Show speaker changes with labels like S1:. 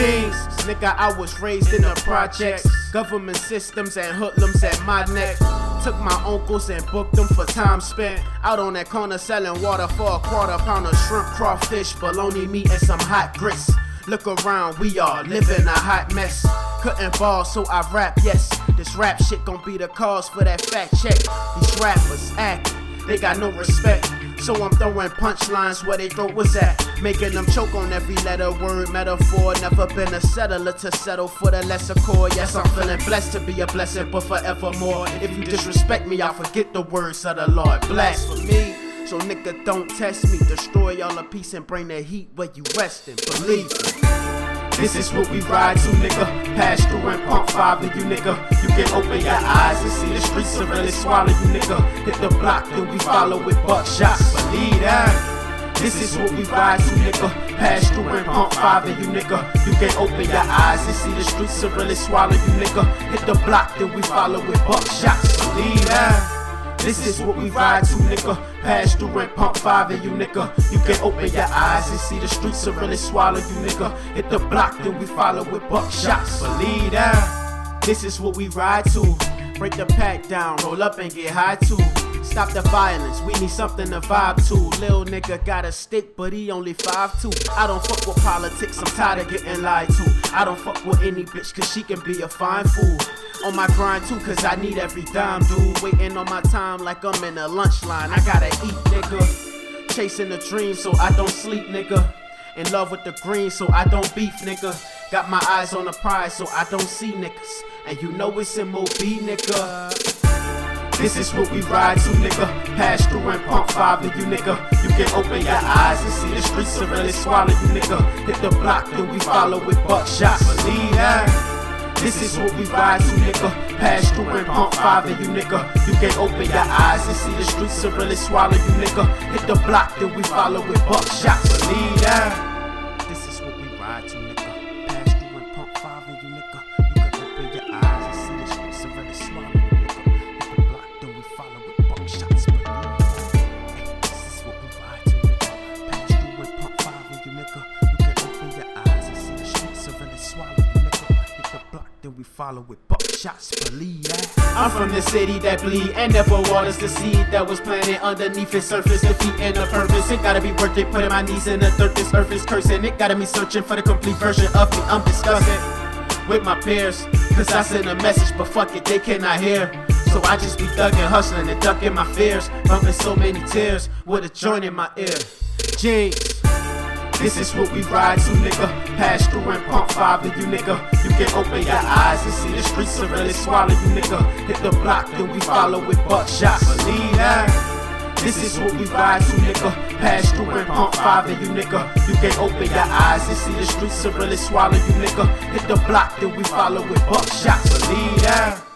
S1: Genes. Nigga, I was raised in the projects. Government systems and hoodlums at my neck. Took my uncles and booked them for time spent out on that corner selling water for a quarter pound of shrimp, crawfish, bologna meat, and some hot grits. Look around, we are living a hot mess. Couldn't ball, so I rap, yes. This rap shit gon' be the cause for that fat check. These rappers act, they got no respect. So I'm throwing punchlines where they throat was at. Making them choke on every letter, word, metaphor. Never been a settler to settle for the lesser core. Yes, I'm feeling blessed to be a blessing, but forevermore. If you disrespect me, I'll forget the words of the Lord. Blasphemy. So nigga, don't test me. Destroy all the peace and bring the heat where you resting. Believe me. This is what we ride to, nigga. Pass through and pump five of you, nigga. You can open your eyes and see the streets and really swallow you, nigga. Hit the block, then we follow with buckshots. Believe that. This is what we ride to, nigga. Pass through and pump five of you, nigga. You can open your eyes and see the streets and really swallow you, nigga. Hit the block, then we follow with buckshots. Believe that. This is what we ride to, nigga. Pass through and pump five of you, nigga. You can open your eyes and see the streets will really swallow you, nigga. Hit the block, then we follow with buckshots. Believe that. This is what we ride to. Break the pack down, roll up and get high too. Stop the violence, we need something to vibe to. Lil nigga got a stick, but he only 5'2. I don't fuck with politics, I'm tired of getting lied to. I don't fuck with any bitch, cause she can be a fine fool. On my grind too, cause I need every dime, dude. Waiting on my time like I'm in a lunch line. I gotta eat, nigga. Chasing a dream so I don't sleep, nigga. In love with the green so I don't beef, nigga. Got my eyes on the prize so I don't see niggas. And you know it's MOB, nigga. This is what we ride to, nigga. Pass through and pump five of you, nigga. You can open your eyes and see the streets and really swallow you, nigga. Hit the block, then we follow with buckshots. Believe that. This is what we ride to, nigga. Pass through and pump five of you, nigga. You can open your eyes and see the streets and really swallow you, nigga. Hit the block, then we follow with buckshots. Believe we follow with buckshots. Believe. I'm from the city that bleed and never waters the seed that was planted underneath its surface, defeating the purpose. It gotta be worth it, putting my knees in the dirt. This earth is cursing. It gotta be searching for the complete version of me. I'm discussing with my peers. Cause I send a message, but fuck it, they cannot hear. So I just be thugging, hustling, and ducking my fears. Bumping so many tears with a joint in my ear. Genes. This is what we ride to, nigga. Pass through and pump five of you, nigga. You can open your eyes and see the streets are really swallow you, nigga. Hit the block, then we follow with buckshots. Believe that. This is what we ride to, nigga. Pass through and pump five of you, nigga. You can open your eyes and see the streets are really swallow you, nigga. Hit the block, then we follow with buckshots. Believe that.